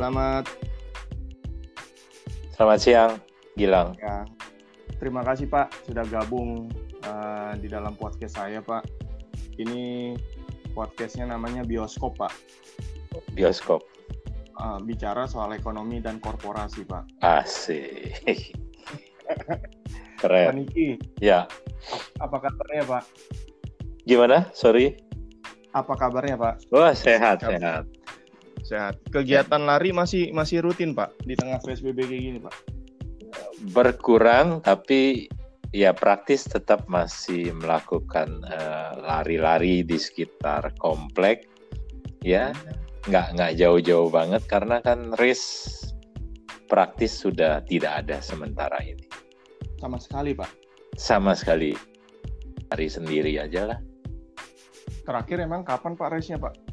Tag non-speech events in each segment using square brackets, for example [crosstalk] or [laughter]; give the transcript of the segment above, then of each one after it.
Selamat Selamat siang, Gilang. ya. Terima kasih Pak sudah gabung uh, di dalam podcast saya Pak. Ini podcastnya namanya Bioskop Pak. Bioskop. Uh, bicara soal ekonomi dan korporasi Pak. Asik. [laughs] Pak Keren. Niki, Ya. apa kabarnya Pak? Gimana? Sorry. Apa kabarnya Pak? Wah, sehat, sehat. Sehat. Kegiatan lari masih masih rutin Pak di tengah PSBB kayak gini Pak. Berkurang tapi ya praktis tetap masih melakukan eh, lari-lari di sekitar komplek. Ya, nggak nggak jauh-jauh banget karena kan race praktis sudah tidak ada sementara ini. Sama sekali Pak. Sama sekali lari sendiri aja lah. Terakhir emang kapan Pak race-nya Pak?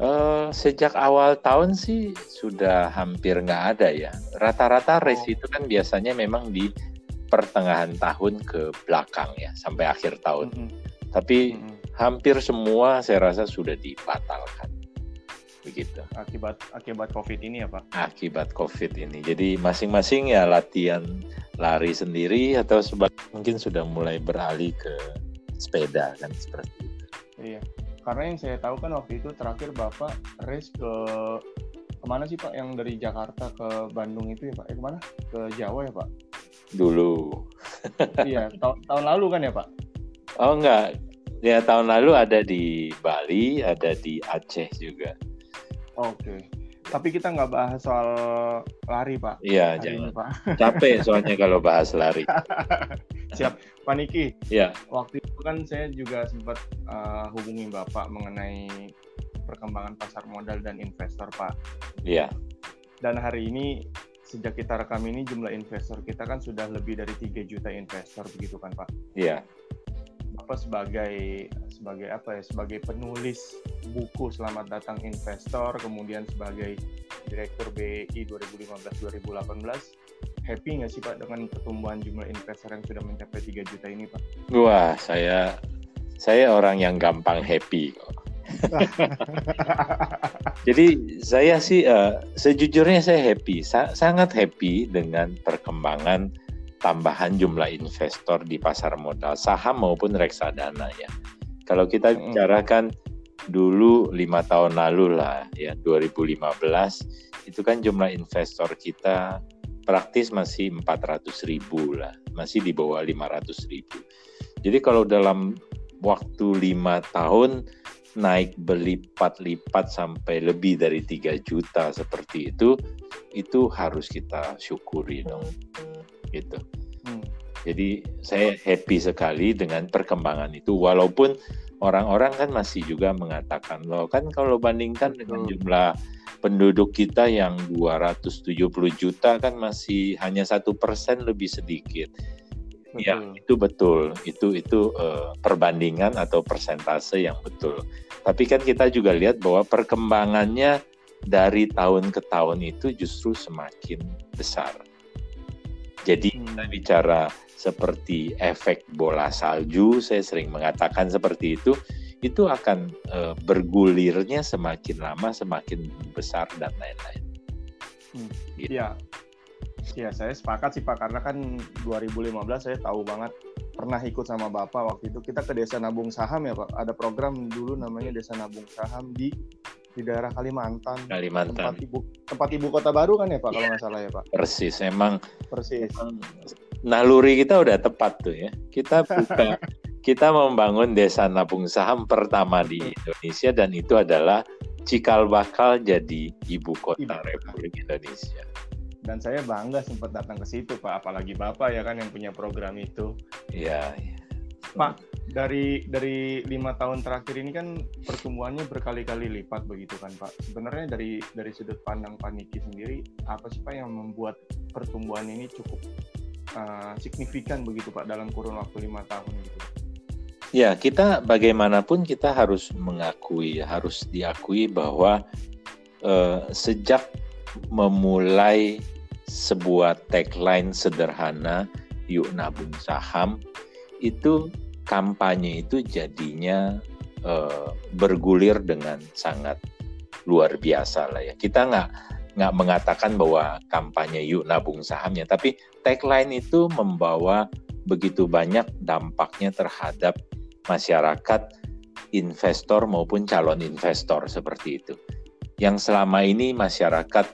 Eh, sejak awal tahun sih sudah hampir nggak ada ya. Rata-rata race Oh. itu kan biasanya memang di pertengahan tahun ke belakang ya, sampai akhir tahun. Mm-mm. Tapi Mm-mm. hampir semua saya rasa sudah dibatalkan. Begitu. Akibat akibat COVID ini ya Pak. Akibat COVID ini. Jadi masing-masing ya latihan lari sendiri atau sebab mungkin sudah mulai beralih ke sepeda kan seperti itu. Iya. Karena yang saya tahu kan waktu itu terakhir Bapak race ke ke mana sih Pak? Yang dari Jakarta ke Bandung itu ya Pak? Eh ke mana? Ke Jawa ya Pak? Dulu. iya, [laughs] tahun tahun lalu kan ya Pak? Oh enggak. Ya tahun lalu ada di Bali, ada di Aceh juga. Oke. Tapi kita nggak bahas soal lari Pak. Iya, Hari ini jangan. Pak. [laughs] Capek soalnya kalau bahas lari. [laughs] Siap. Pak Niki, Ya, waktu itu kan saya juga sempat uh, hubungi Bapak mengenai perkembangan pasar modal dan investor Pak. iya. Dan hari ini sejak kita rekam ini jumlah investor kita kan sudah lebih dari 3 juta investor begitu kan Pak. Iya. Bapak sebagai sebagai apa ya? Sebagai penulis buku Selamat Datang Investor, kemudian sebagai Direktur BI 2015-2018, happy nggak sih Pak dengan pertumbuhan jumlah investor yang sudah mencapai 3 juta ini Pak? Wah, saya saya orang yang gampang happy kok. [laughs] Jadi saya sih eh, sejujurnya saya happy, Sa- sangat happy dengan perkembangan tambahan jumlah investor di pasar modal saham maupun reksadana ya. Kalau kita bicarakan dulu lima tahun lalu lah ya 2015 itu kan jumlah investor kita praktis masih 400 ribu lah, masih di bawah 500 ribu. Jadi kalau dalam waktu lima tahun naik berlipat-lipat sampai lebih dari 3 juta seperti itu, itu harus kita syukuri dong. Gitu. Hmm. Jadi saya happy sekali dengan perkembangan itu, walaupun orang-orang kan masih juga mengatakan loh kan kalau bandingkan dengan jumlah penduduk kita yang 270 juta kan masih hanya satu persen lebih sedikit. Ya itu betul, itu itu eh, perbandingan atau persentase yang betul. Tapi kan kita juga lihat bahwa perkembangannya dari tahun ke tahun itu justru semakin besar. Jadi Hmm. kita bicara seperti efek bola salju, saya sering mengatakan seperti itu, itu akan eh, bergulirnya semakin lama semakin besar dan lain-lain. Hmm. Gitu. Iya. Iya, saya sepakat sih Pak karena kan 2015 saya tahu banget pernah ikut sama Bapak waktu itu kita ke Desa Nabung Saham ya Pak. Ada program dulu namanya Desa Nabung Saham di di daerah Kalimantan. Tempat Kalimantan ibu tempat ibu kota baru kan ya Pak kalau nggak salah ya Pak. persis, emang Persis. naluri kita udah tepat tuh ya. Kita buka, [laughs] kita membangun desa nabung saham pertama di Indonesia dan itu adalah cikal bakal jadi ibu kota Ibu. Republik Indonesia. Dan saya bangga sempat datang ke situ Pak, apalagi Bapak ya kan yang punya program itu. Ya, ya. Pak, dari dari lima tahun terakhir ini kan pertumbuhannya berkali-kali lipat begitu kan Pak. Sebenarnya dari dari sudut pandang Pak Niki sendiri, apa sih Pak yang membuat pertumbuhan ini cukup uh, signifikan begitu Pak dalam kurun waktu lima tahun gitu? Ya, kita bagaimanapun kita harus mengakui, harus diakui bahwa eh, sejak memulai sebuah tagline sederhana, yuk nabung saham, itu kampanye itu jadinya eh, bergulir dengan sangat luar biasa lah ya. Kita nggak nggak mengatakan bahwa kampanye yuk nabung sahamnya, tapi tagline itu membawa begitu banyak dampaknya terhadap masyarakat, investor maupun calon investor seperti itu. Yang selama ini masyarakat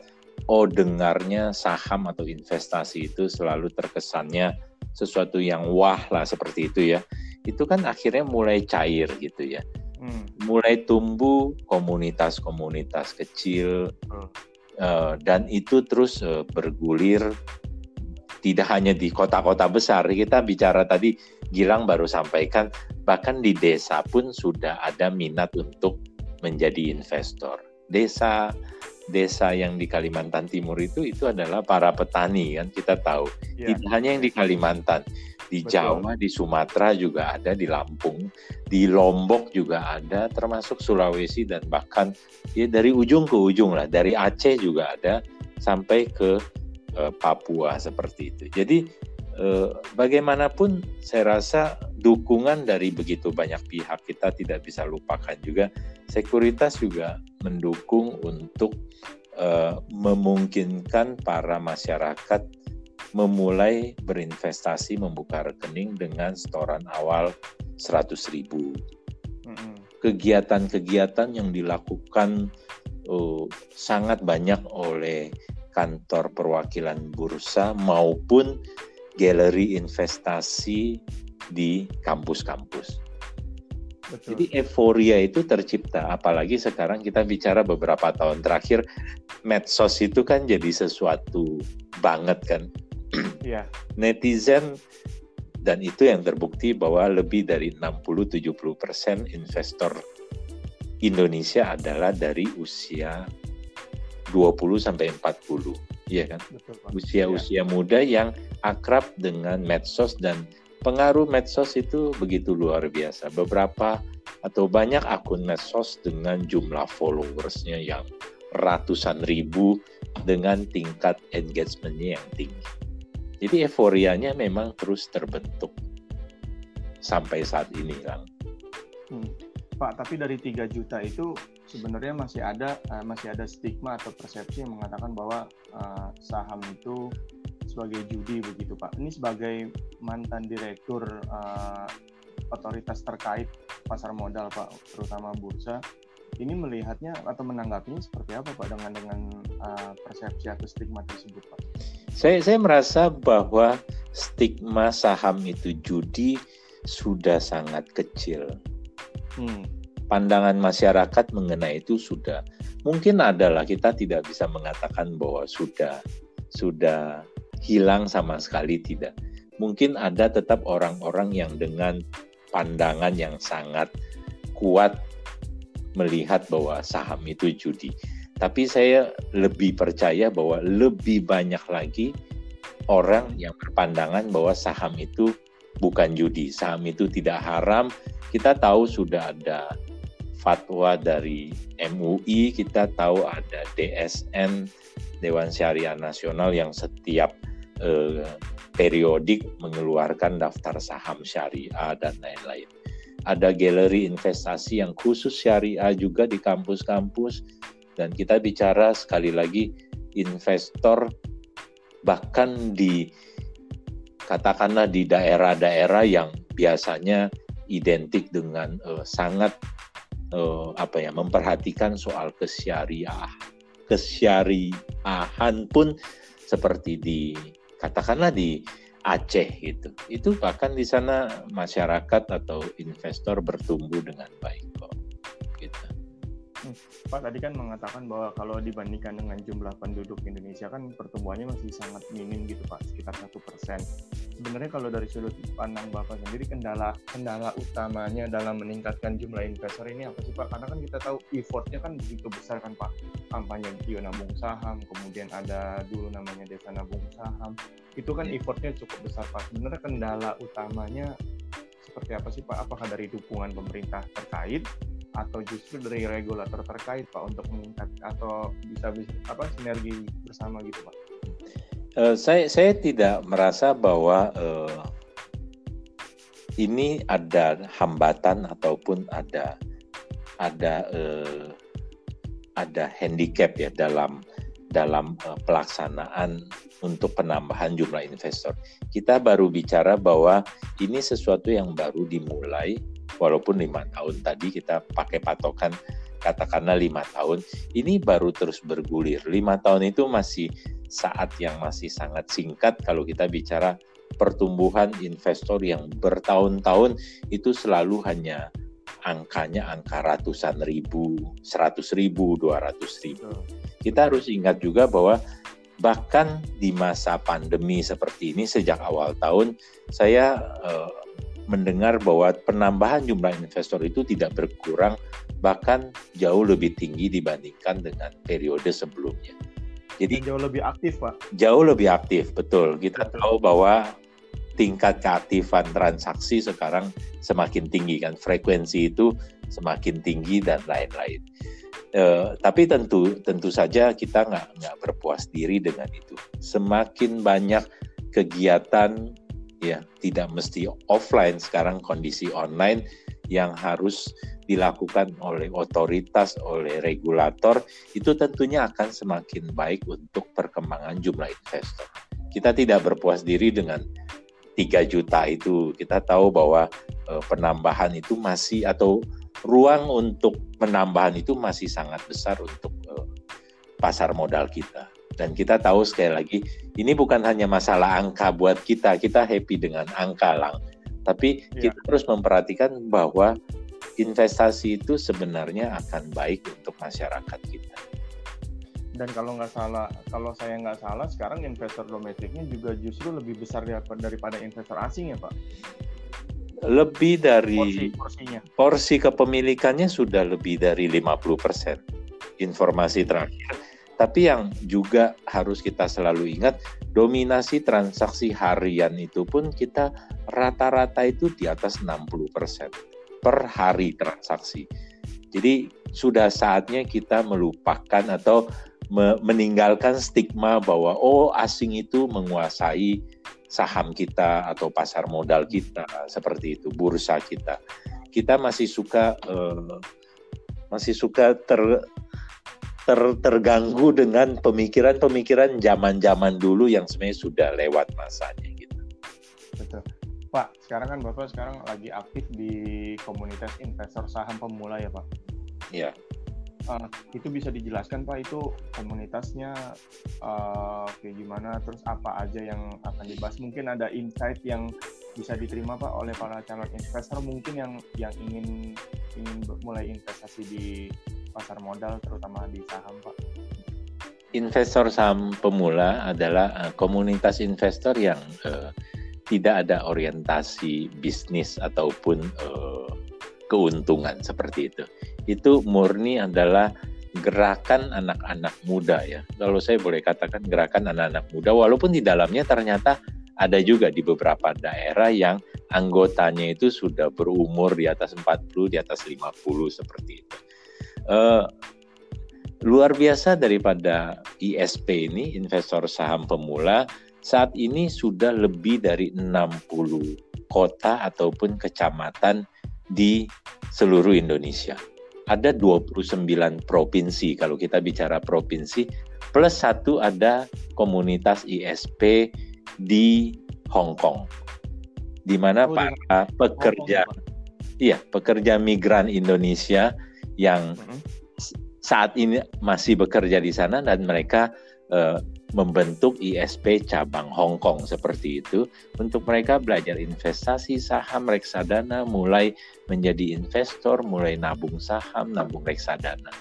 oh dengarnya saham atau investasi itu selalu terkesannya sesuatu yang wah lah seperti itu ya. Itu kan akhirnya mulai cair gitu ya. Hmm. Mulai tumbuh komunitas-komunitas kecil, hmm uh, dan itu terus uh, bergulir tidak hanya di kota-kota besar kita bicara tadi Gilang baru sampaikan bahkan di desa pun sudah ada minat untuk menjadi investor desa desa yang di Kalimantan Timur itu itu adalah para petani kan kita tahu ya. tidak hanya yang di Kalimantan di Betul. Jawa, di Sumatera juga ada, di Lampung, di Lombok juga ada, termasuk Sulawesi dan bahkan ya dari ujung ke ujung lah, dari Aceh juga ada sampai ke uh, Papua seperti itu. Jadi uh, bagaimanapun saya rasa dukungan dari begitu banyak pihak kita tidak bisa lupakan juga sekuritas juga mendukung untuk uh, memungkinkan para masyarakat memulai berinvestasi membuka rekening dengan setoran awal 100 ribu. Kegiatan-kegiatan yang dilakukan uh, sangat banyak oleh kantor perwakilan bursa maupun galeri investasi di kampus-kampus. Jadi euforia itu tercipta, apalagi sekarang kita bicara beberapa tahun terakhir, medsos itu kan jadi sesuatu banget kan yeah. netizen dan itu yang terbukti bahwa lebih dari 60-70% investor Indonesia adalah dari usia 20 sampai 40, iya kan? Usia-usia ya. muda yang akrab dengan medsos dan pengaruh medsos itu begitu luar biasa. Beberapa atau banyak akun medsos dengan jumlah followersnya yang ratusan ribu dengan tingkat engagementnya yang tinggi. Jadi euforianya memang terus terbentuk sampai saat ini, Kang. Hmm. Pak, tapi dari 3 juta itu sebenarnya masih ada uh, masih ada stigma atau persepsi yang mengatakan bahwa uh, saham itu sebagai judi begitu, Pak. Ini sebagai mantan direktur uh, otoritas terkait pasar modal, Pak, terutama bursa ini melihatnya atau menanggapinya seperti apa Pak dengan dengan uh, persepsi atau stigma tersebut Pak? Saya saya merasa bahwa stigma saham itu judi sudah sangat kecil. Hmm. Pandangan masyarakat mengenai itu sudah mungkin adalah kita tidak bisa mengatakan bahwa sudah sudah hilang sama sekali tidak. Mungkin ada tetap orang-orang yang dengan pandangan yang sangat kuat melihat bahwa saham itu judi. Tapi saya lebih percaya bahwa lebih banyak lagi orang yang berpandangan bahwa saham itu bukan judi, saham itu tidak haram. Kita tahu sudah ada fatwa dari MUI, kita tahu ada DSN Dewan Syariah Nasional yang setiap eh, periodik mengeluarkan daftar saham syariah dan lain-lain ada galeri investasi yang khusus syariah juga di kampus-kampus. Dan kita bicara sekali lagi investor bahkan di katakanlah di daerah-daerah yang biasanya identik dengan uh, sangat uh, apa ya memperhatikan soal kesyariah. Kesyariahan pun seperti di katakanlah di Aceh gitu. Itu bahkan di sana masyarakat atau investor bertumbuh dengan baik kok. Gitu. Pak tadi kan mengatakan bahwa kalau dibandingkan dengan jumlah penduduk Indonesia kan pertumbuhannya masih sangat minim gitu Pak, sekitar satu persen. Sebenarnya kalau dari sudut pandang Bapak sendiri kendala kendala utamanya dalam meningkatkan jumlah investor ini apa sih Pak? Karena kan kita tahu effortnya kan begitu besar kan Pak. Kampanye Bio Nabung Saham, kemudian ada dulu namanya Desa Nabung Saham. Itu kan effortnya cukup besar Pak. Sebenarnya kendala utamanya seperti apa sih Pak? Apakah dari dukungan pemerintah terkait atau justru dari regulator terkait pak untuk meningkat atau bisa, bisa apa sinergi bersama gitu pak? Uh, saya saya tidak merasa bahwa uh, ini ada hambatan ataupun ada ada uh, ada handicap ya dalam dalam uh, pelaksanaan untuk penambahan jumlah investor. Kita baru bicara bahwa ini sesuatu yang baru dimulai, walaupun lima tahun tadi kita pakai patokan katakanlah lima tahun, ini baru terus bergulir. Lima tahun itu masih saat yang masih sangat singkat kalau kita bicara pertumbuhan investor yang bertahun-tahun itu selalu hanya angkanya angka ratusan ribu, seratus ribu, dua ratus ribu. Kita harus ingat juga bahwa bahkan di masa pandemi seperti ini sejak awal tahun saya uh, mendengar bahwa penambahan jumlah investor itu tidak berkurang bahkan jauh lebih tinggi dibandingkan dengan periode sebelumnya. Jadi jauh lebih aktif, Pak. Jauh lebih aktif, betul. Kita betul. tahu bahwa tingkat keaktifan transaksi sekarang semakin tinggi kan, frekuensi itu semakin tinggi dan lain-lain. Uh, tapi tentu tentu saja kita nggak nggak berpuas diri dengan itu. Semakin banyak kegiatan ya tidak mesti offline sekarang kondisi online yang harus dilakukan oleh otoritas, oleh regulator, itu tentunya akan semakin baik untuk perkembangan jumlah investor. Kita tidak berpuas diri dengan 3 juta itu. Kita tahu bahwa e, penambahan itu masih atau ruang untuk penambahan itu masih sangat besar untuk e, pasar modal kita. Dan kita tahu sekali lagi, ini bukan hanya masalah angka buat kita, kita happy dengan angka lang. Tapi ya. kita harus memperhatikan bahwa investasi itu sebenarnya akan baik untuk masyarakat kita. Dan kalau nggak salah, kalau saya nggak salah, sekarang investor domestiknya juga justru lebih besar daripada investor asing ya Pak? Lebih dari porsi, porsi kepemilikannya sudah lebih dari 50% informasi terakhir. Tapi yang juga harus kita selalu ingat, dominasi transaksi harian itu pun kita rata-rata itu di atas 60% per hari transaksi. Jadi sudah saatnya kita melupakan atau me meninggalkan stigma bahwa oh asing itu menguasai saham kita atau pasar modal kita seperti itu, bursa kita. Kita masih suka uh, masih suka ter, ter terganggu dengan pemikiran-pemikiran zaman-zaman dulu yang sebenarnya sudah lewat masanya gitu. Betul. Pak, sekarang kan Bapak sekarang lagi aktif di komunitas investor saham pemula ya Pak? Iya. Uh, itu bisa dijelaskan Pak itu komunitasnya uh, kayak gimana, terus apa aja yang akan dibahas? Mungkin ada insight yang bisa diterima Pak oleh para calon investor mungkin yang yang ingin ingin mulai investasi di pasar modal terutama di saham Pak. Investor saham pemula adalah uh, komunitas investor yang uh, tidak ada orientasi bisnis ataupun uh, keuntungan seperti itu. Itu murni adalah gerakan anak-anak muda ya. Kalau saya boleh katakan gerakan anak-anak muda walaupun di dalamnya ternyata ada juga di beberapa daerah yang anggotanya itu sudah berumur di atas 40, di atas 50 seperti itu. Uh, luar biasa daripada ISP ini, investor saham pemula, saat ini sudah lebih dari 60 kota ataupun kecamatan di seluruh Indonesia. Ada 29 provinsi kalau kita bicara provinsi plus satu ada komunitas ISP di Hong Kong di mana oh, para pekerja iya pekerja migran Indonesia yang mm-hmm. saat ini masih bekerja di sana dan mereka uh, membentuk ISP cabang Hong Kong seperti itu. Untuk mereka belajar investasi saham reksadana mulai menjadi investor mulai nabung saham nabung reksadana.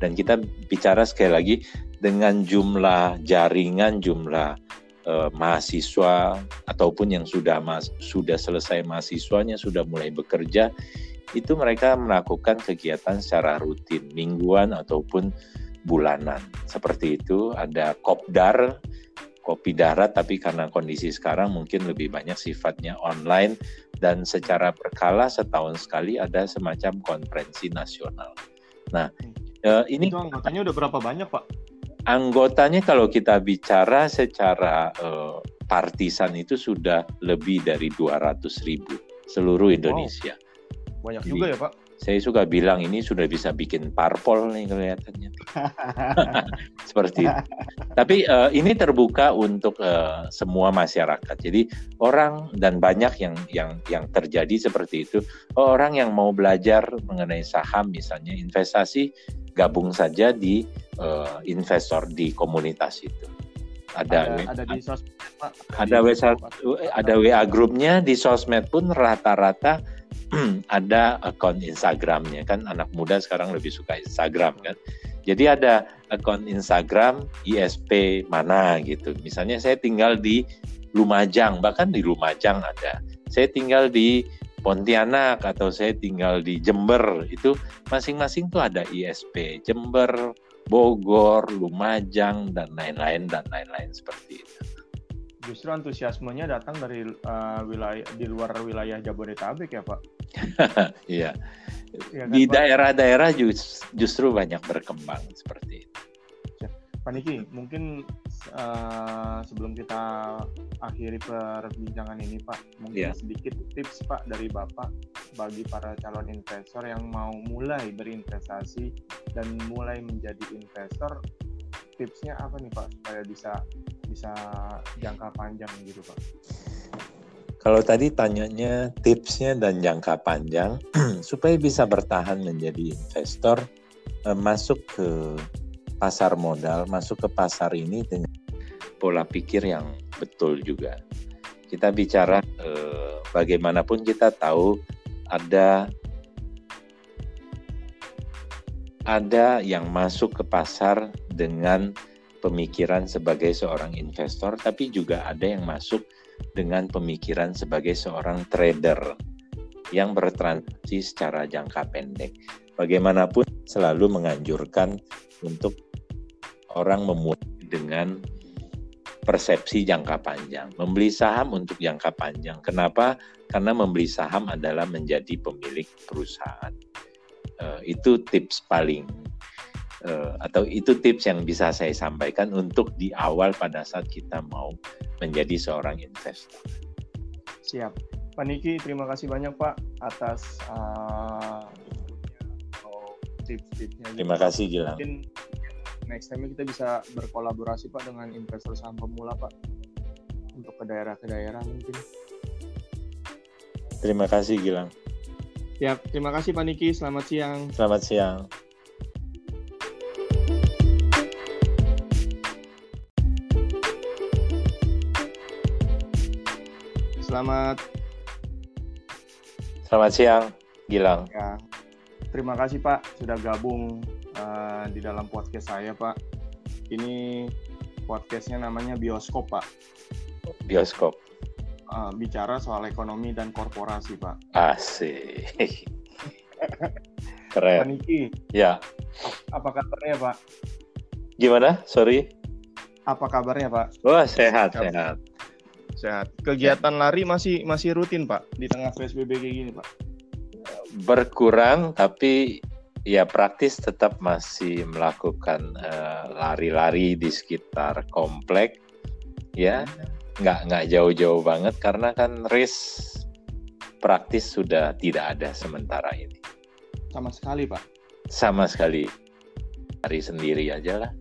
Dan kita bicara sekali lagi dengan jumlah jaringan jumlah eh, mahasiswa ataupun yang sudah mas, sudah selesai mahasiswanya sudah mulai bekerja itu mereka melakukan kegiatan secara rutin mingguan ataupun bulanan. Seperti itu ada kopdar, kopi darat, tapi karena kondisi sekarang mungkin lebih banyak sifatnya online dan secara berkala setahun sekali ada semacam konferensi nasional. Nah, eh, ini itu anggotanya udah berapa banyak, Pak? Anggotanya kalau kita bicara secara eh, partisan itu sudah lebih dari 200 ribu seluruh Indonesia. Wow. Banyak juga ya, Pak? Saya suka bilang ini sudah bisa bikin parpol nih kelihatannya. [laughs] Seperti itu. Tapi uh, ini terbuka untuk uh, semua masyarakat. Jadi orang dan banyak yang yang yang terjadi seperti itu. Orang yang mau belajar mengenai saham misalnya investasi gabung saja di uh, investor di komunitas itu. Ada ada, ada di sosmed Ada WA ada WA grupnya di sosmed pun rata-rata ada akun Instagramnya kan anak muda sekarang lebih suka Instagram kan. Jadi ada akun Instagram ISP mana gitu. Misalnya saya tinggal di Lumajang, bahkan di Lumajang ada. Saya tinggal di Pontianak atau saya tinggal di Jember itu masing-masing tuh ada ISP Jember, Bogor, Lumajang dan lain-lain dan lain-lain seperti itu. Justru antusiasmenya datang dari uh, wilayah di luar wilayah Jabodetabek ya Pak? [laughs] Iya. ya, kan, di daerah-daerah justru banyak berkembang seperti itu. Pak Niki, mungkin uh, sebelum kita akhiri perbincangan ini Pak, mungkin yeah. sedikit tips Pak dari Bapak bagi para calon investor yang mau mulai berinvestasi dan mulai menjadi investor, tipsnya apa nih Pak supaya bisa bisa jangka panjang gitu Pak? Kalau tadi tanyanya tipsnya dan jangka panjang [clears throat] supaya bisa bertahan menjadi investor eh, masuk ke pasar modal, masuk ke pasar ini dengan pola pikir yang betul juga. Kita bicara eh, bagaimanapun kita tahu ada ada yang masuk ke pasar dengan pemikiran sebagai seorang investor, tapi juga ada yang masuk dengan pemikiran sebagai seorang trader yang bertransaksi secara jangka pendek. Bagaimanapun selalu menganjurkan untuk orang memulai dengan persepsi jangka panjang. Membeli saham untuk jangka panjang. Kenapa? Karena membeli saham adalah menjadi pemilik perusahaan. Uh, itu tips paling uh, atau itu tips yang bisa saya sampaikan untuk di awal pada saat kita mau menjadi seorang investor. Siap. Pak Niki, terima kasih banyak Pak atas uh, tips-tipsnya. Terima kasih Gilang. Mungkin next time kita bisa berkolaborasi Pak dengan investor saham pemula Pak untuk ke daerah ke daerah mungkin. Terima kasih Gilang. Ya, terima kasih Pak Niki. Selamat siang. Selamat siang. Selamat Selamat siang, Gilang. Ya. Terima kasih Pak sudah gabung uh, di dalam podcast saya Pak. Ini podcastnya namanya Bioskop Pak. Bioskop. Uh, bicara soal ekonomi dan korporasi Pak. Asik. [laughs] Keren. Pak Niki. Ya. Apa kabarnya Pak? Gimana? Sorry. Apa kabarnya Pak? Wah sehat Kabar. sehat. Sehat. Kegiatan lari masih masih rutin Pak di tengah PSBB kayak gini Pak? Berkurang tapi ya praktis tetap masih melakukan eh, lari-lari uh, di sekitar komplek. Ya nggak nggak jauh-jauh banget karena kan race praktis sudah tidak ada sementara ini. Sama sekali pak. Sama sekali. Lari sendiri aja lah.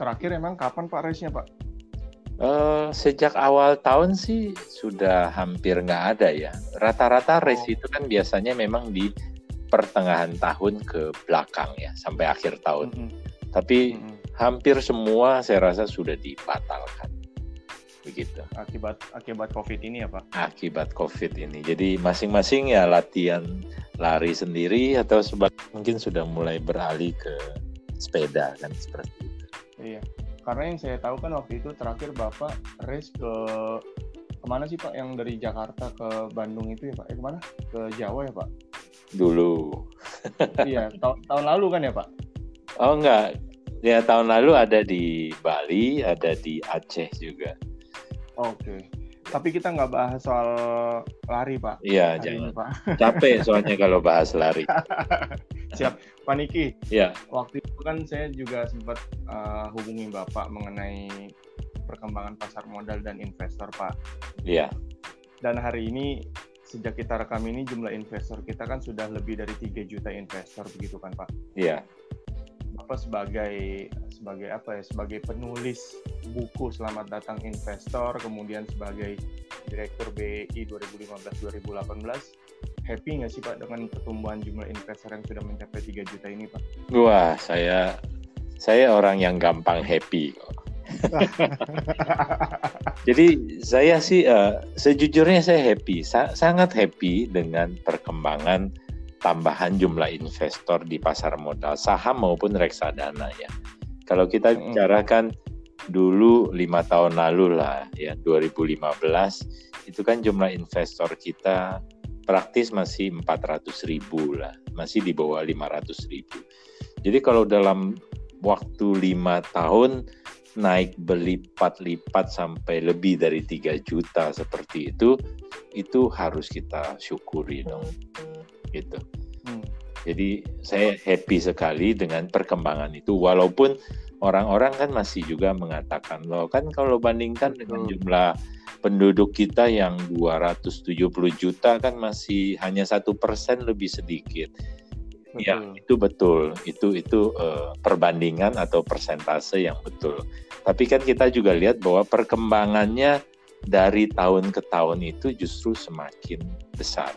Terakhir emang kapan pak race-nya pak Uh, sejak awal tahun sih sudah hampir nggak ada ya. Rata-rata race oh. itu kan biasanya memang di pertengahan tahun ke belakang ya sampai akhir tahun. Mm -hmm. Tapi mm -hmm. hampir semua saya rasa sudah dibatalkan. Begitu. Akibat akibat Covid ini ya, Pak. Akibat Covid ini. Jadi masing-masing ya latihan lari sendiri atau sebab mungkin sudah mulai beralih ke sepeda kan seperti itu. Iya. Karena yang saya tahu kan waktu itu terakhir Bapak race ke ke mana sih Pak yang dari Jakarta ke Bandung itu ya Pak? Eh ke mana? Ke Jawa ya Pak? dulu. iya, [laughs] ta tahun lalu kan ya Pak? Oh enggak, ya tahun lalu ada di Bali, ada di Aceh juga. Oke, tapi kita nggak bahas soal lari Pak. Iya, jangan. Ini, Pak. Capek [laughs] soalnya kalau bahas lari. [laughs] Siap, Pak Niki. Iya. Waktu itu kan saya juga sempat uh, hubungi Bapak mengenai perkembangan pasar modal dan investor Pak. Iya. Dan hari ini sejak kita rekam ini jumlah investor kita kan sudah lebih dari 3 juta investor begitu kan Pak? Iya. Bapak sebagai sebagai apa ya? Sebagai penulis buku Selamat Datang Investor, kemudian sebagai Direktur BI 2015-2018, happy nggak sih Pak dengan pertumbuhan jumlah investor yang sudah mencapai 3 juta ini Pak? Wah, saya saya orang yang gampang happy kok. [laughs] Jadi saya sih uh, sejujurnya saya happy, Sa sangat happy dengan perkembangan tambahan jumlah investor di pasar modal saham maupun reksadana ya. Kalau kita bicarakan dulu lima tahun lalu lah ya 2015 itu kan jumlah investor kita praktis masih 400 ribu lah, masih di bawah 500 ribu. Jadi kalau dalam waktu lima tahun naik berlipat-lipat sampai lebih dari 3 juta seperti itu, itu harus kita syukuri dong. Gitu. Hmm. Jadi saya happy sekali dengan perkembangan itu, walaupun orang-orang kan masih juga mengatakan loh kan kalau bandingkan dengan jumlah penduduk kita yang 270 juta kan masih hanya satu persen lebih sedikit. Ya, betul. Ya itu betul, itu itu uh, perbandingan atau persentase yang betul. Tapi kan kita juga lihat bahwa perkembangannya dari tahun ke tahun itu justru semakin besar.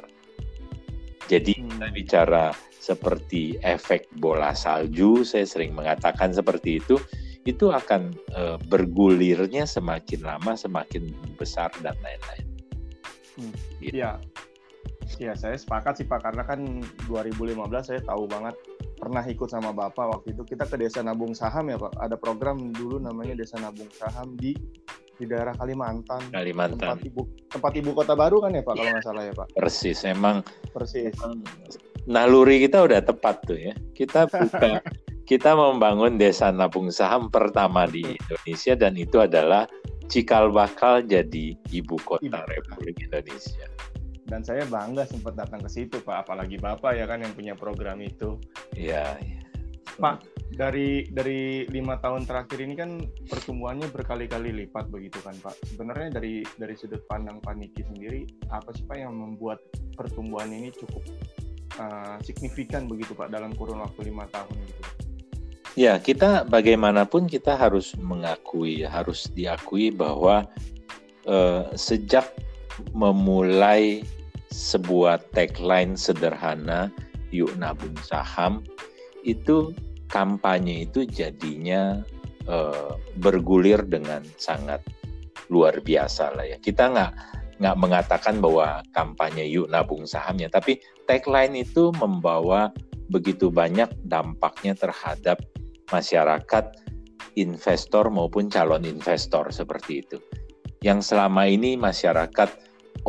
Jadi hmm. kita bicara seperti efek bola salju, saya sering mengatakan seperti itu, itu akan uh, bergulirnya semakin lama semakin besar dan lain-lain. Hmm. Gitu. Ya, Ya saya sepakat sih Pak karena kan 2015 saya tahu banget pernah ikut sama Bapak waktu itu kita ke Desa Nabung Saham ya Pak. Ada program dulu namanya Desa Nabung Saham di di daerah Kalimantan. Kalimantan. Tempat ibu tempat ibu kota baru kan ya Pak ya. kalau nggak salah ya Pak. Persis emang. Persis. Emang naluri kita udah tepat tuh ya. Kita buka [laughs] kita membangun Desa Nabung Saham pertama di Indonesia dan itu adalah cikal bakal jadi ibu kota ibu. Republik Indonesia dan saya bangga sempat datang ke situ Pak apalagi Bapak ya kan yang punya program itu iya ya. Pak dari dari lima tahun terakhir ini kan pertumbuhannya berkali-kali lipat begitu kan Pak. Sebenarnya dari dari sudut pandang Pak Niki sendiri apa sih Pak yang membuat pertumbuhan ini cukup uh, signifikan begitu Pak dalam kurun waktu lima tahun gitu? Ya, kita bagaimanapun kita harus mengakui, harus diakui bahwa uh, sejak memulai sebuah tagline sederhana yuk nabung saham itu kampanye itu jadinya uh, bergulir dengan sangat luar biasa lah ya. Kita nggak nggak mengatakan bahwa kampanye yuk nabung sahamnya tapi tagline itu membawa begitu banyak dampaknya terhadap masyarakat investor maupun calon investor seperti itu. Yang selama ini masyarakat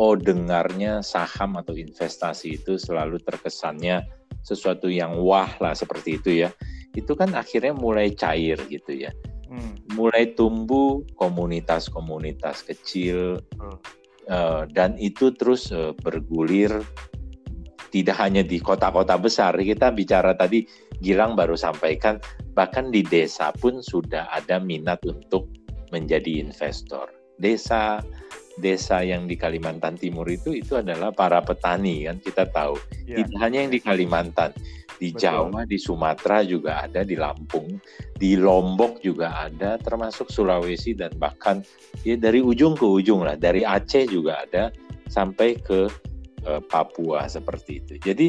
oh dengarnya saham atau investasi itu selalu terkesannya sesuatu yang wah lah seperti itu ya itu kan akhirnya mulai cair gitu ya hmm. mulai tumbuh komunitas-komunitas kecil hmm. uh, dan itu terus uh, bergulir tidak hanya di kota-kota besar kita bicara tadi Gilang baru sampaikan bahkan di desa pun sudah ada minat untuk menjadi investor desa desa yang di Kalimantan Timur itu itu adalah para petani kan kita tahu ya. tidak hanya yang di Kalimantan di Betul. Jawa di Sumatera juga ada di Lampung di Lombok juga ada termasuk Sulawesi dan bahkan ya dari ujung ke ujung lah dari Aceh juga ada sampai ke uh, Papua seperti itu jadi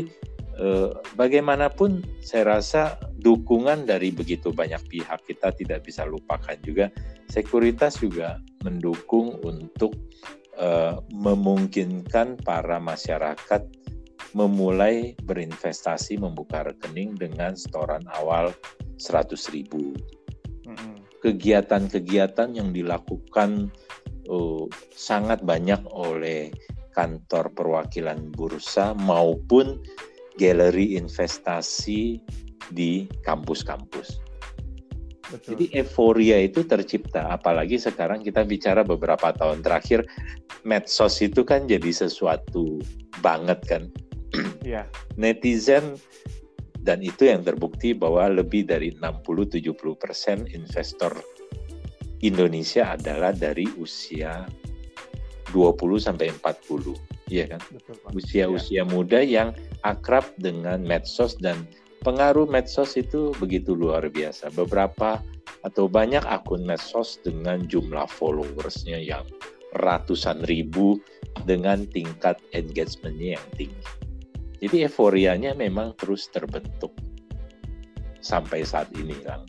uh, bagaimanapun saya rasa dukungan dari begitu banyak pihak kita tidak bisa lupakan juga sekuritas juga mendukung untuk uh, memungkinkan para masyarakat memulai berinvestasi membuka rekening dengan setoran awal 100 ribu. Kegiatan-kegiatan yang dilakukan uh, sangat banyak oleh kantor perwakilan bursa maupun galeri investasi di kampus-kampus. Betul. Jadi euforia itu tercipta, apalagi sekarang kita bicara beberapa tahun terakhir, medsos itu kan jadi sesuatu banget kan. Iya. Netizen dan itu yang terbukti bahwa lebih dari 60-70 persen investor Indonesia adalah dari usia 20 sampai 40. Iya kan? Usia-usia ya. muda yang akrab dengan medsos dan pengaruh medsos itu begitu luar biasa. Beberapa atau banyak akun medsos dengan jumlah followersnya yang ratusan ribu dengan tingkat engagementnya yang tinggi. Jadi euforianya memang terus terbentuk sampai saat ini, Kang.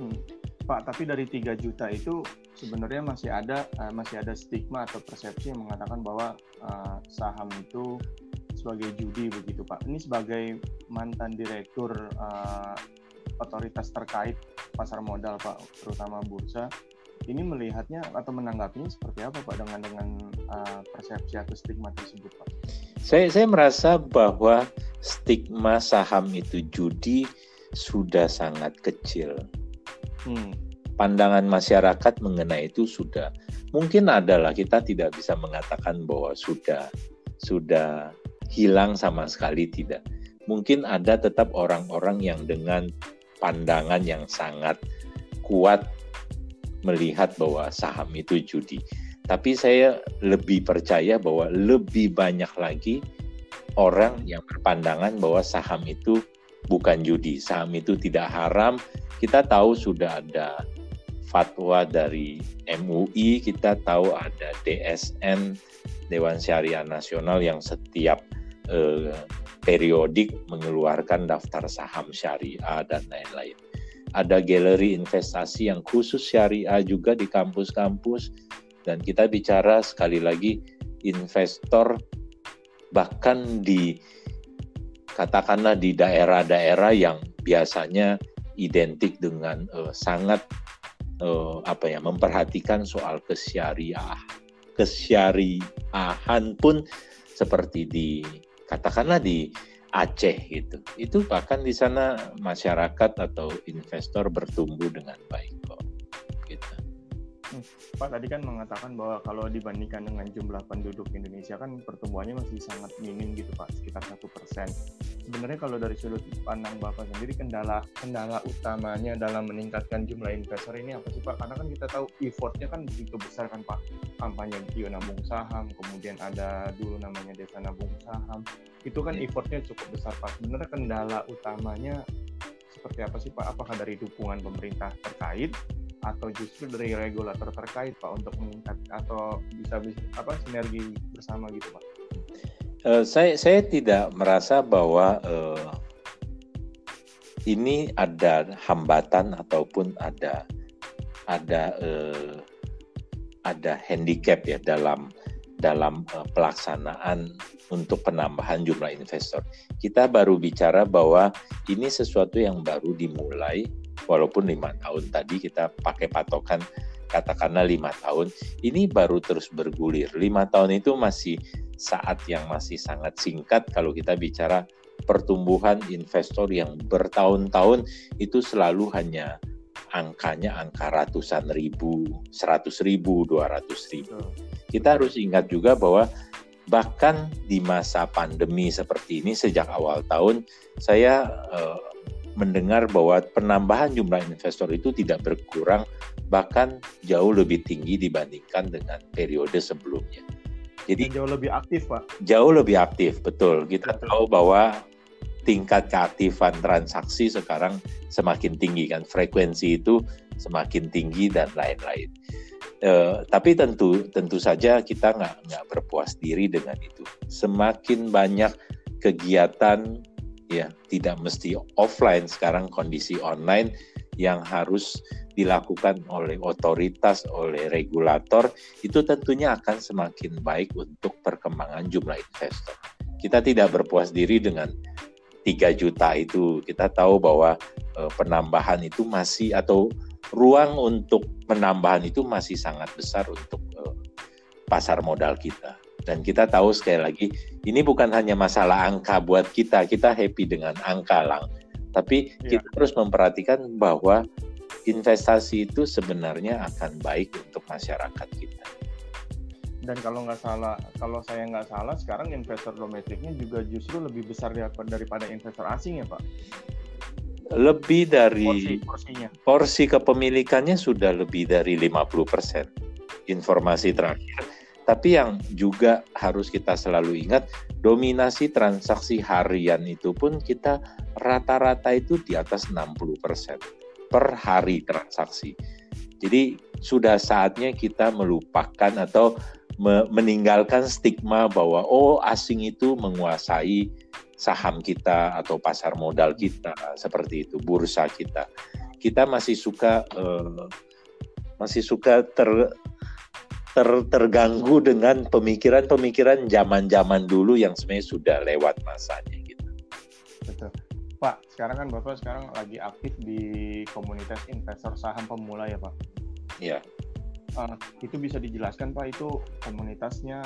Hmm. Pak, tapi dari 3 juta itu sebenarnya masih ada uh, masih ada stigma atau persepsi yang mengatakan bahwa uh, saham itu sebagai judi begitu, Pak. Ini sebagai mantan direktur uh, otoritas terkait pasar modal, Pak, terutama bursa ini melihatnya atau menanggapinya seperti apa Pak dengan dengan uh, persepsi atau stigma tersebut Pak? Saya saya merasa bahwa stigma saham itu judi sudah sangat kecil. Hmm. Pandangan masyarakat mengenai itu sudah mungkin adalah kita tidak bisa mengatakan bahwa sudah sudah hilang sama sekali tidak. Mungkin ada tetap orang-orang yang dengan pandangan yang sangat kuat melihat bahwa saham itu judi. Tapi saya lebih percaya bahwa lebih banyak lagi orang yang berpandangan bahwa saham itu bukan judi, saham itu tidak haram. Kita tahu sudah ada fatwa dari MUI, kita tahu ada DSN Dewan Syariah Nasional yang setiap eh, periodik mengeluarkan daftar saham syariah dan lain-lain ada galeri investasi yang khusus syariah juga di kampus-kampus. Dan kita bicara sekali lagi investor bahkan di katakanlah di daerah-daerah yang biasanya identik dengan uh, sangat uh, apa ya memperhatikan soal kesyariah kesyariahan pun seperti di katakanlah di Aceh gitu. Itu bahkan di sana masyarakat atau investor bertumbuh dengan baik kok. Gitu. Hmm. Pak tadi kan mengatakan bahwa kalau dibandingkan dengan jumlah penduduk Indonesia kan pertumbuhannya masih sangat minim gitu Pak, sekitar satu persen. Sebenarnya kalau dari sudut pandang Bapak sendiri kendala kendala utamanya dalam meningkatkan jumlah investor ini apa sih Pak? Karena kan kita tahu effortnya kan begitu besar kan Pak. Kampanye bio nabung saham, kemudian ada dulu namanya desa nabung saham. Itu kan iya. effortnya cukup besar Pak. Sebenarnya kendala utamanya seperti apa sih Pak? Apakah dari dukungan pemerintah terkait atau justru dari regulator terkait Pak untuk meningkat atau bisa, bisa apa sinergi bersama gitu Pak? Uh, saya saya tidak merasa bahwa uh, ini ada hambatan ataupun ada ada uh, ada handicap ya dalam dalam uh, pelaksanaan untuk penambahan jumlah investor. Kita baru bicara bahwa ini sesuatu yang baru dimulai walaupun lima tahun tadi kita pakai patokan katakanlah lima tahun ini baru terus bergulir lima tahun itu masih saat yang masih sangat singkat kalau kita bicara pertumbuhan investor yang bertahun-tahun itu selalu hanya angkanya angka ratusan ribu, seratus ribu, dua ratus ribu. Kita harus ingat juga bahwa bahkan di masa pandemi seperti ini sejak awal tahun saya eh, mendengar bahwa penambahan jumlah investor itu tidak berkurang, bahkan jauh lebih tinggi dibandingkan dengan periode sebelumnya. Jadi jauh lebih aktif, Pak. Jauh lebih aktif, betul. Kita betul. tahu bahwa tingkat keaktifan transaksi sekarang semakin tinggi kan, frekuensi itu semakin tinggi dan lain-lain. Uh, tapi tentu tentu saja kita nggak nggak berpuas diri dengan itu. Semakin banyak kegiatan ya tidak mesti offline sekarang kondisi online yang harus dilakukan oleh otoritas oleh regulator itu tentunya akan semakin baik untuk perkembangan jumlah investor. Kita tidak berpuas diri dengan 3 juta itu. Kita tahu bahwa e, penambahan itu masih atau ruang untuk penambahan itu masih sangat besar untuk e, pasar modal kita. Dan kita tahu sekali lagi, ini bukan hanya masalah angka buat kita, kita happy dengan angka lang. Tapi ya. kita harus memperhatikan bahwa investasi itu sebenarnya akan baik untuk masyarakat kita. Dan kalau nggak salah, kalau saya nggak salah, sekarang investor domestiknya juga justru lebih besar daripada investor asing ya Pak? Lebih dari porsi, porsi kepemilikannya sudah lebih dari 50 persen. Informasi terakhir Tapi yang juga harus kita selalu ingat, dominasi transaksi harian itu pun kita rata-rata itu di atas 60% per hari transaksi. Jadi sudah saatnya kita melupakan atau meninggalkan stigma bahwa oh asing itu menguasai saham kita atau pasar modal kita seperti itu bursa kita kita masih suka uh, masih suka ter ter, terganggu dengan pemikiran-pemikiran zaman-zaman dulu yang sebenarnya sudah lewat masanya gitu. Betul. Pak, sekarang kan Bapak sekarang lagi aktif di komunitas investor saham pemula ya, Pak? Iya. Uh, itu bisa dijelaskan Pak itu komunitasnya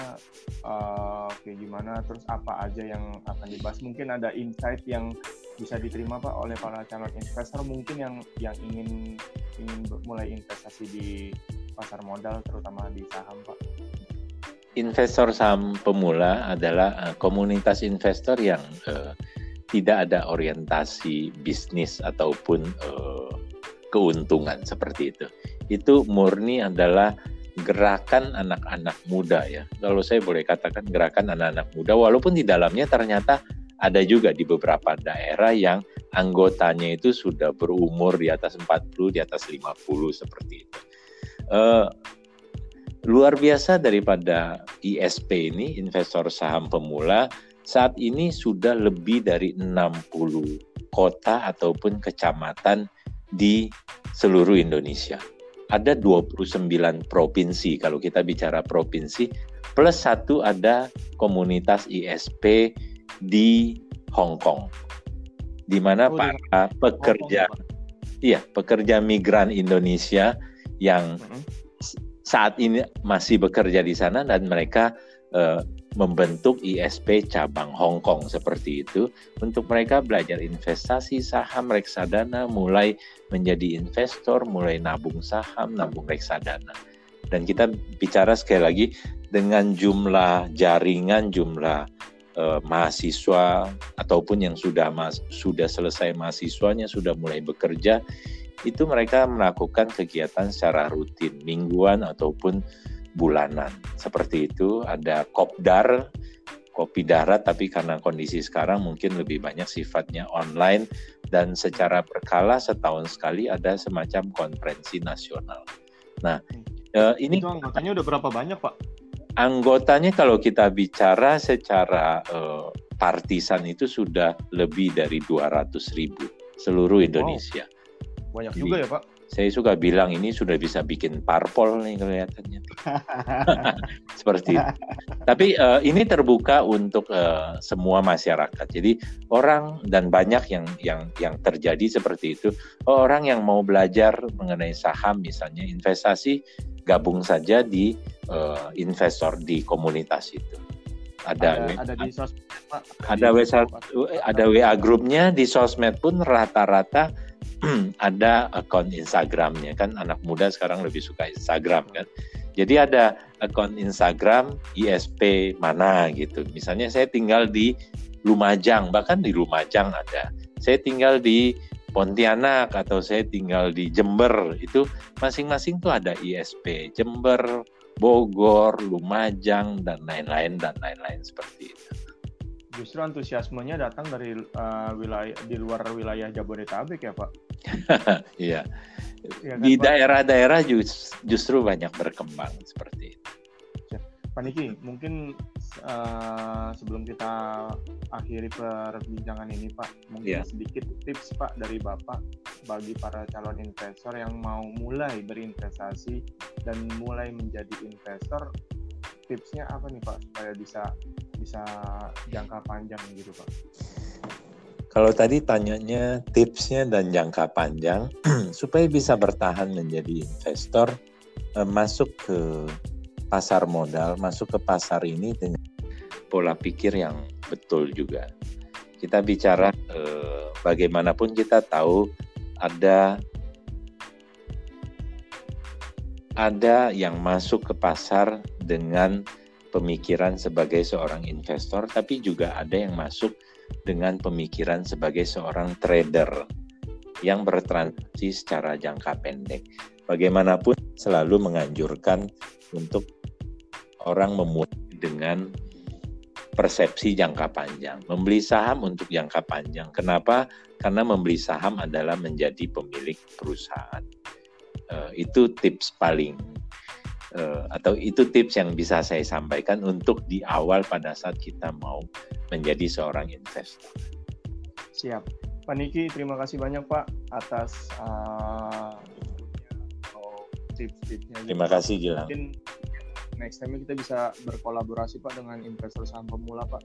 uh, kayak gimana terus apa aja yang akan dibahas mungkin ada insight yang bisa diterima Pak oleh para calon investor mungkin yang yang ingin ingin mulai investasi di pasar modal terutama di saham Pak? Investor saham pemula adalah uh, komunitas investor yang uh, tidak ada orientasi bisnis ataupun uh, keuntungan seperti itu. Itu murni adalah gerakan anak-anak muda ya. Kalau saya boleh katakan gerakan anak-anak muda walaupun di dalamnya ternyata ada juga di beberapa daerah yang anggotanya itu sudah berumur di atas 40, di atas 50 seperti itu uh, luar biasa daripada ISP ini investor saham pemula saat ini sudah lebih dari 60 kota ataupun kecamatan di seluruh Indonesia. Ada 29 provinsi. Kalau kita bicara provinsi plus satu ada komunitas ISP di Hong Kong di mana oh, para pekerja iya pekerja migran Indonesia yang saat ini masih bekerja di sana dan mereka uh, membentuk ISP cabang Hong Kong seperti itu. Untuk mereka belajar investasi saham reksadana mulai menjadi investor mulai nabung saham nabung reksadana. Dan kita bicara sekali lagi dengan jumlah jaringan jumlah uh, mahasiswa ataupun yang sudah mas sudah selesai mahasiswanya sudah mulai bekerja itu mereka melakukan kegiatan secara rutin, mingguan ataupun bulanan. Seperti itu ada kopdar, kopi darat, tapi karena kondisi sekarang mungkin lebih banyak sifatnya online dan secara berkala setahun sekali ada semacam konferensi nasional. Nah, eh, ini itu anggotanya udah berapa banyak, Pak? Anggotanya kalau kita bicara secara eh, partisan itu sudah lebih dari 200 ribu seluruh Indonesia. Wow banyak Jadi, juga ya Pak. Saya suka bilang ini sudah bisa bikin parpol nih kelihatannya. [laughs] Seperti itu. Tapi uh, ini terbuka untuk uh, semua masyarakat. Jadi orang dan banyak yang yang yang terjadi seperti itu. Oh, orang yang mau belajar mengenai saham misalnya investasi gabung saja di uh, investor di komunitas itu ada ada, ada di sosmed ada WA ada WA grupnya di sosmed pun rata-rata ada akun Instagramnya kan anak muda sekarang lebih suka Instagram kan. Jadi ada akun Instagram ISP mana gitu. Misalnya saya tinggal di Lumajang, bahkan di Lumajang ada. Saya tinggal di Pontianak atau saya tinggal di Jember itu masing-masing tuh ada ISP Jember, Bogor, Lumajang dan lain-lain dan lain-lain seperti itu justru antusiasmenya datang dari uh, wilayah di luar wilayah Jabodetabek ya Pak. [laughs] Iya. ya, kan, di daerah-daerah just, justru banyak berkembang seperti itu. Pak Niki, mungkin uh, sebelum kita akhiri perbincangan ini Pak, mungkin yeah. sedikit tips Pak dari Bapak bagi para calon investor yang mau mulai berinvestasi dan mulai menjadi investor, tipsnya apa nih Pak supaya bisa bisa jangka panjang gitu Pak? Kalau tadi tanyanya tipsnya dan jangka panjang [clears throat] supaya bisa bertahan menjadi investor eh, masuk ke pasar modal, masuk ke pasar ini dengan pola pikir yang betul juga. Kita bicara eh, bagaimanapun kita tahu ada ada yang masuk ke pasar dengan pemikiran sebagai seorang investor, tapi juga ada yang masuk dengan pemikiran sebagai seorang trader yang bertransaksi secara jangka pendek. Bagaimanapun selalu menganjurkan untuk orang memulai dengan persepsi jangka panjang. Membeli saham untuk jangka panjang. Kenapa? Karena membeli saham adalah menjadi pemilik perusahaan. Uh, itu tips paling uh, atau itu tips yang bisa saya sampaikan untuk di awal pada saat kita mau menjadi seorang investor. Siap. Pak Niki, terima kasih banyak Pak atas uh, tips-tipsnya. Terima kasih Gilang. Mungkin next time kita bisa berkolaborasi Pak dengan investor saham pemula Pak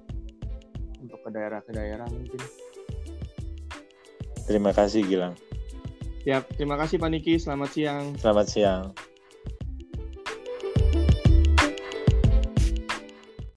untuk ke daerah ke daerah mungkin. Terima kasih Gilang. Ya, terima kasih Pak Niki. Selamat siang. Selamat siang.